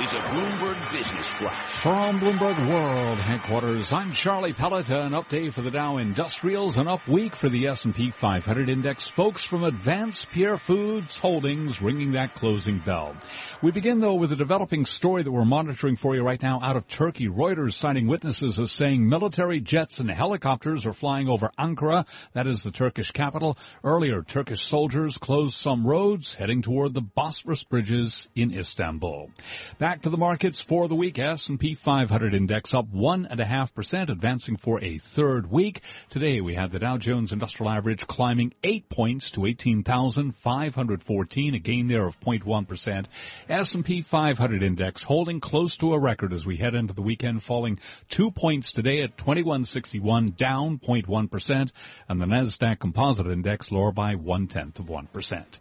is a Bloomberg Business Flash. From Bloomberg World headquarters, I'm Charlie Pellett. An update for the Dow Industrials, an up week for the S&P 500 index. Folks from Advanced Pierre Foods Holdings ringing that closing bell. We begin though with a developing story that we're monitoring for you right now out of Turkey. Reuters citing witnesses as saying military jets and helicopters are flying over Ankara, that is the Turkish capital. Earlier, Turkish soldiers closed some roads heading toward the Bosphorus bridges in Istanbul. Back to the markets for the week. S&P 500 index up one and a half percent, advancing for a third week. Today we had the Dow Jones Industrial Average climbing eight points to 18,514, a gain there of 0.1 percent. S&P 500 index holding close to a record as we head into the weekend, falling two points today at 2161, down 0.1 percent, and the Nasdaq Composite Index lower by one tenth of one percent.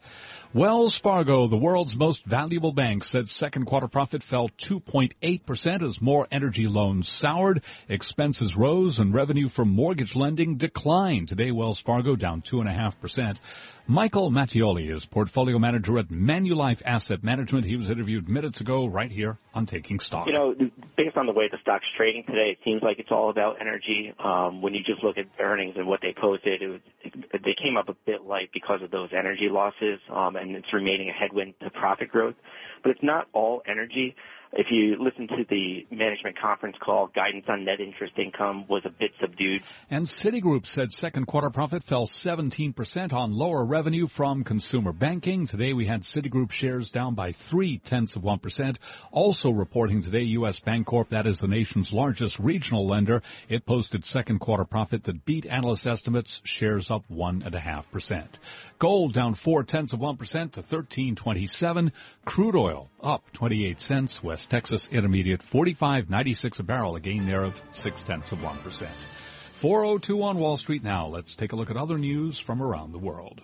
Wells Fargo, the world's most valuable bank, said second quarter profit fell 2.8% as more energy loans soured, expenses rose, and revenue from mortgage lending declined. Today, Wells Fargo down 2.5%. Michael Mattioli is portfolio manager at Manulife Asset Management. He was interviewed minutes ago right here on Taking Stock. You know, based on the way the stock's trading today, it seems like it's all about energy. Um, when you just look at earnings and what they posted, it was, it, they came up a bit light because of those energy losses, um, and it's remaining a headwind to profit growth. But it's not all energy. If you listen to the management conference call, guidance on net interest income was a bit subdued. And Citigroup said second quarter profit fell 17% on lower revenue from consumer banking. Today we had Citigroup shares down by three tenths of 1%. Also reporting today, U.S. Bancorp, that is the nation's largest regional lender. It posted second quarter profit that beat analyst estimates, shares up one and a half percent. Gold down four tenths of 1% to 1327. Crude oil up 28 cents. West Texas Intermediate 45.96 a barrel, a gain there of six tenths of 1%. 402 on Wall Street now. Let's take a look at other news from around the world.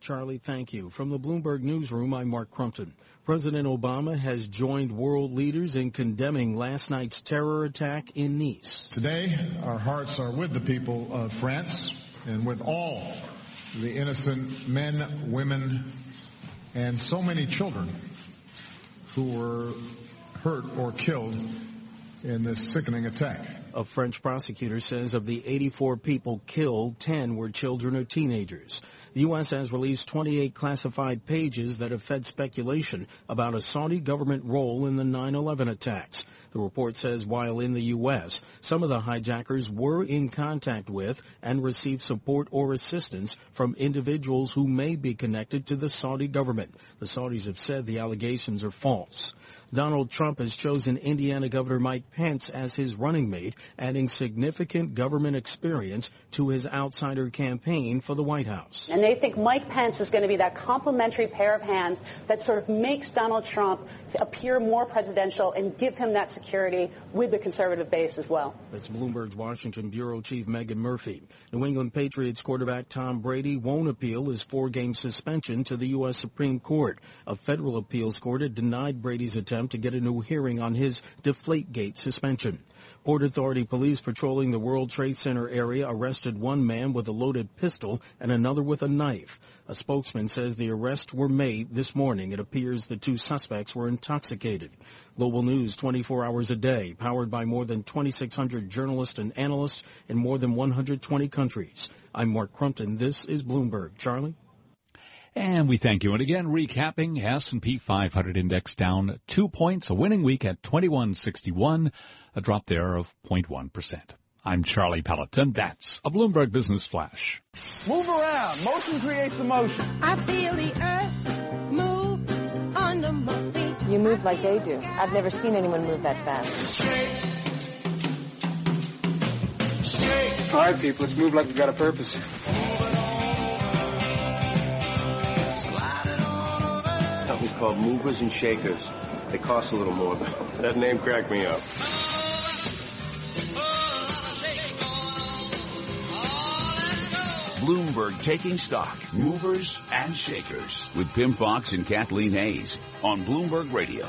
Charlie, thank you. From the Bloomberg Newsroom, I'm Mark Crumpton. President Obama has joined world leaders in condemning last night's terror attack in Nice. Today, our hearts are with the people of France and with all the innocent men, women, and so many children who were hurt or killed in this sickening attack. A French prosecutor says of the 84 people killed, 10 were children or teenagers. The U.S. has released 28 classified pages that have fed speculation about a Saudi government role in the 9-11 attacks. The report says while in the U.S., some of the hijackers were in contact with and received support or assistance from individuals who may be connected to the Saudi government. The Saudis have said the allegations are false. Donald Trump has chosen Indiana Governor Mike Pence as his running mate, adding significant government experience to his outsider campaign for the White House. And they think Mike Pence is going to be that complementary pair of hands that sort of makes Donald Trump appear more presidential and give him that security with the conservative base as well. That's Bloomberg's Washington Bureau Chief Megan Murphy. New England Patriots quarterback Tom Brady won't appeal his four-game suspension to the U.S. Supreme Court. A federal appeals court had denied Brady's attempt to get a new hearing on his Deflategate suspension. Port Authority police patrolling the World Trade Center area arrested one man with a loaded pistol and another with a knife. A spokesman says the arrests were made this morning. It appears the two suspects were intoxicated. Global news 24 hours a day, powered by more than 2,600 journalists and analysts in more than 120 countries. I'm Mark Crumpton. This is Bloomberg. Charlie? And we thank you. And again, recapping S&P 500 index down two points, a winning week at 2161, a drop there of 0.1%. I'm Charlie Pelleton. That's a Bloomberg Business Flash. Move around. Motion creates emotion. I feel the earth move under my feet. You move like they do. I've never seen anyone move that fast. Shake. Shake. All right, people, let's move like we got a purpose. Company's called Movers and Shakers. They cost a little more, but that name cracked me up. Bloomberg taking stock, movers and shakers with Pimm Fox and Kathleen Hays on Bloomberg Radio.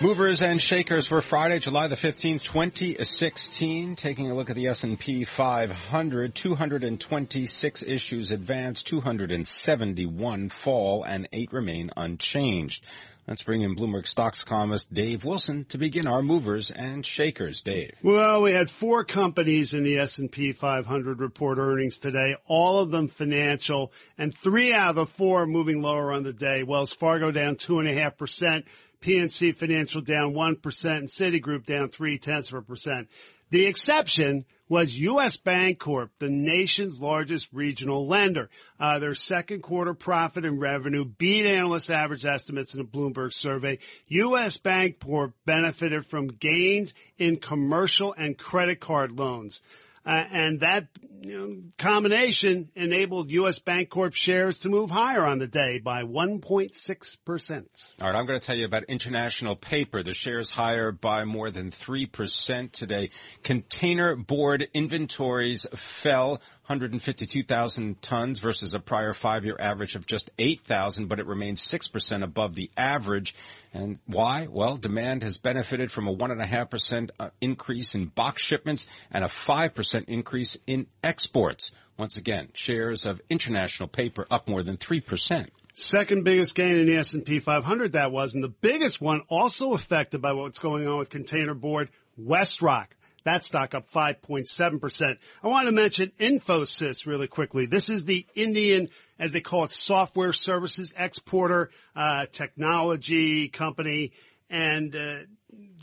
Movers and shakers for Friday, July the 15th, 2016. Taking a look at the S&P 500, 226 issues advance, 271 fall, and 8 remain unchanged. Let's bring in Bloomberg stocks economist Dave Wilson to begin our movers and shakers. Dave. Well, we had four companies in the S&P 500 report earnings today, all of them financial, and three out of the four moving lower on the day. Wells Fargo down two and a half percent, PNC Financial down one percent, and Citigroup down three tenths of a percent. The exception was U.S. Bancorp, the nation's largest regional lender. Uh, their second quarter profit and revenue beat analyst average estimates in a Bloomberg survey. U.S. Bancorp benefited from gains in commercial and credit card loans. Uh, and that you know, combination enabled U.S. Bancorp shares to move higher on the day by 1.6%. All right, I'm going to tell you about International Paper. The shares higher by more than 3% today. Container board inventories fell 152,000 tons versus a prior five-year average of just 8,000, but it remains 6% above the average. And why? Well, demand has benefited from a 1.5% uh, increase in box shipments and a 5% increase in exports. Once again, shares of international paper up more than 3%. Second biggest gain in the S&P 500 that was, and the biggest one also affected by what's going on with container board, WestRock. That stock up 5.7%. I want to mention Infosys really quickly. This is the Indian, as they call it, software services exporter, uh, technology company. And, uh,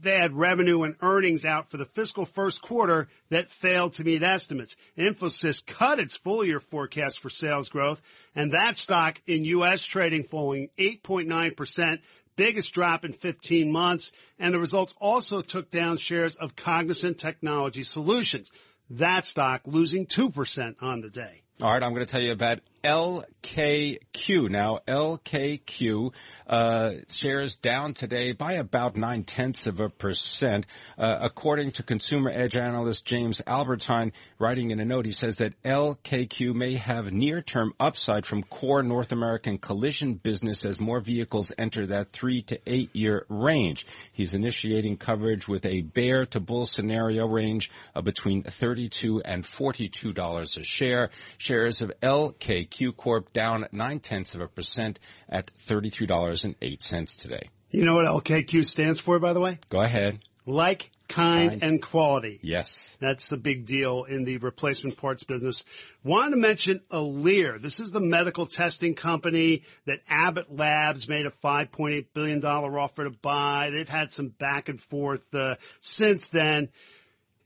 they had revenue and earnings out for the fiscal first quarter that failed to meet estimates. Infosys cut its full year forecast for sales growth and that stock in U.S. trading falling 8.9%, biggest drop in 15 months. And the results also took down shares of Cognizant Technology Solutions. That stock losing 2% on the day. All right, I'm going to tell you about LKQ. Now, LKQ uh, shares down today by about nine tenths of a percent, uh, according to consumer edge analyst James Albertine. Writing in a note, he says that LKQ may have near-term upside from core North American collision business as more vehicles enter that three to eight-year range. He's initiating coverage with a bear to bull scenario range of between 32 and 42 dollars a share. Shares of LKQ Q Corp down nine tenths of a percent at $33.08 today. You know what LKQ stands for, by the way? Go ahead. Like, kind, kind, and quality. Yes. That's the big deal in the replacement parts business. Wanted to mention Alere. This is the medical testing company that Abbott Labs made a $5.8 billion offer to buy. They've had some back and forth uh, since then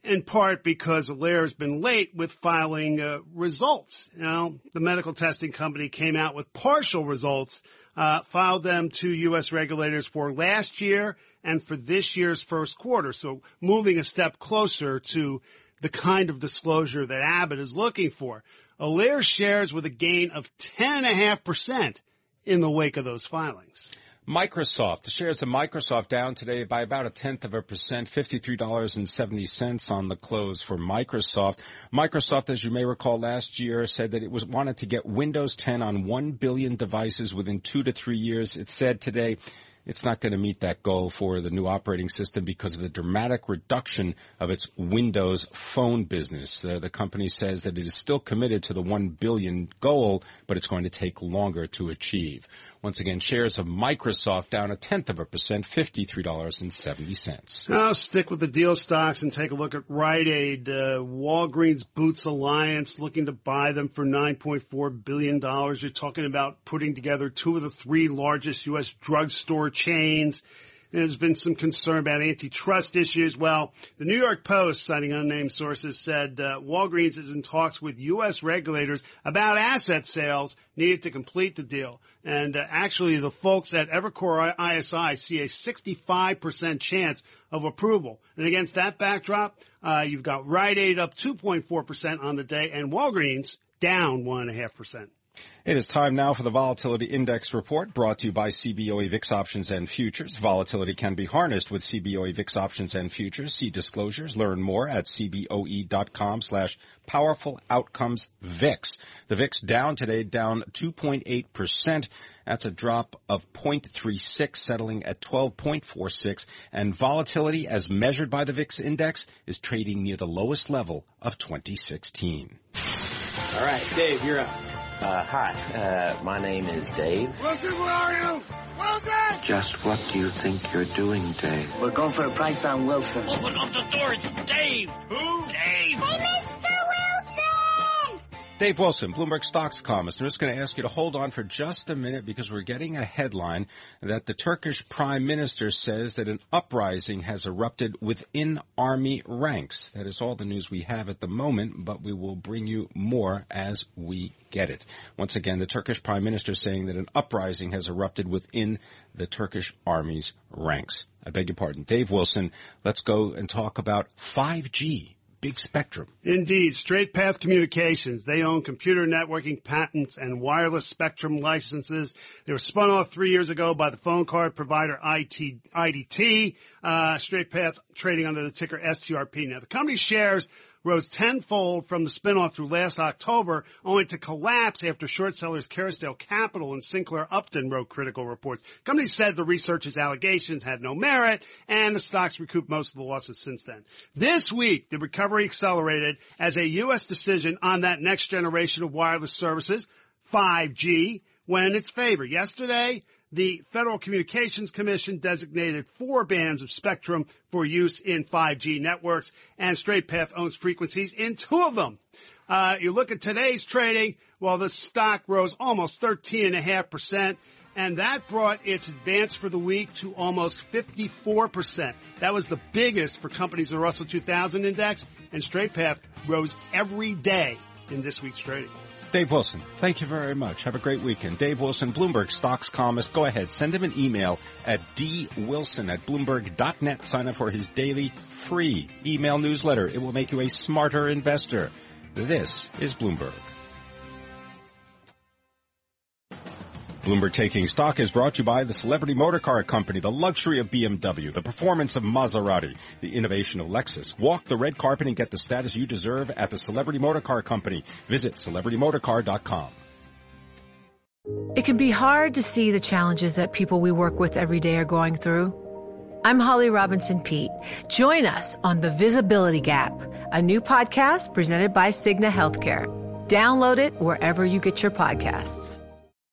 in part because Alere has been late with filing uh, results. Now, the medical testing company came out with partial results, uh, filed them to U.S. regulators for last year and for this year's first quarter. So moving a step closer to the kind of disclosure that Abbott is looking for. Alere shares with a gain of 10.5% in the wake of those filings. Microsoft, the shares of Microsoft down today by about a tenth of a percent, $53.70 on the close for Microsoft. Microsoft, as you may recall last year, said that it was wanted to get Windows 10 on 1 billion devices within two to three years. It said today it's not going to meet that goal for the new operating system because of the dramatic reduction of its Windows Phone business. Uh, the company says that it is still committed to the 1 billion goal, but it's going to take longer to achieve. Once again, shares of Microsoft down a tenth of a percent, $53.70. I'll stick with the deal stocks and take a look at Rite Aid. Uh, Walgreens Boots Alliance looking to buy them for $9.4 billion. You're talking about putting together two of the three largest U.S. drugstore chains. There's been some concern about antitrust issues. Well, the New York Post, citing unnamed sources, said uh, Walgreens is in talks with U.S. regulators about asset sales needed to complete the deal. And uh, actually, the folks at Evercore ISI see a 65% chance of approval. And against that backdrop, uh, you've got Rite Aid up 2.4% on the day and Walgreens down 1.5%. It is time now for the Volatility Index Report brought to you by CBOE VIX Options and Futures. Volatility can be harnessed with CBOE VIX Options and Futures. See disclosures. Learn more at cboe.com slash powerful outcomes VIX. The VIX down today, down 2.8%. That's a drop of 0.36, settling at 12.46. And volatility, as measured by the VIX index, is trading near the lowest level of 2016. All right, Dave, you're up. Uh, hi, uh, my name is Dave. Wilson, where are you? Wilson! Just what do you think you're doing, Dave? We're going for a price on Wilson. Open up the door, it's Dave! Who? Dave! Hey, Mr. Dave Wilson, Bloomberg Stocks columnist. I'm just going to ask you to hold on for just a minute because we're getting a headline that the Turkish prime minister says that an uprising has erupted within army ranks. That is all the news we have at the moment, but we will bring you more as we get it. Once again, the Turkish prime minister saying that an uprising has erupted within the Turkish army's ranks. I beg your pardon. Dave Wilson, let's go and talk about 5G big spectrum. Indeed. Straight Path Communications. They own computer networking patents and wireless spectrum licenses. They were spun off three years ago by the phone card provider IT, IDT. Uh, Straight Path trading under the ticker STRP. Now the company shares rose tenfold from the spinoff through last October, only to collapse after short sellers Kerrisdale Capital and Sinclair Upton wrote critical reports. The Company said the researchers' allegations had no merit, and the stocks recouped most of the losses since then. This week, the recovery accelerated as a U.S. decision on that next generation of wireless services, 5G, went in its favor. Yesterday, the Federal Communications Commission designated four bands of spectrum for use in 5G networks, and Straight Path owns frequencies in two of them. Uh, you look at today's trading, well, the stock rose almost 13.5%, and that brought its advance for the week to almost 54%. That was the biggest for companies in the Russell 2000 index, and Straight Path rose every day in this week's trading. Dave Wilson, thank you very much. Have a great weekend. Dave Wilson, Bloomberg Stocks columnist. Go ahead, send him an email at dwilson at bloomberg.net. Sign up for his daily free email newsletter. It will make you a smarter investor. This is Bloomberg. Bloomberg Taking Stock is brought to you by the Celebrity Motor Car Company, the luxury of BMW, the performance of Maserati, the innovation of Lexus. Walk the red carpet and get the status you deserve at the Celebrity Motor Car Company. Visit celebritymotorcar.com. It can be hard to see the challenges that people we work with every day are going through. I'm Holly Robinson Peete. Join us on The Visibility Gap, a new podcast presented by Cigna Healthcare. Download it wherever you get your podcasts.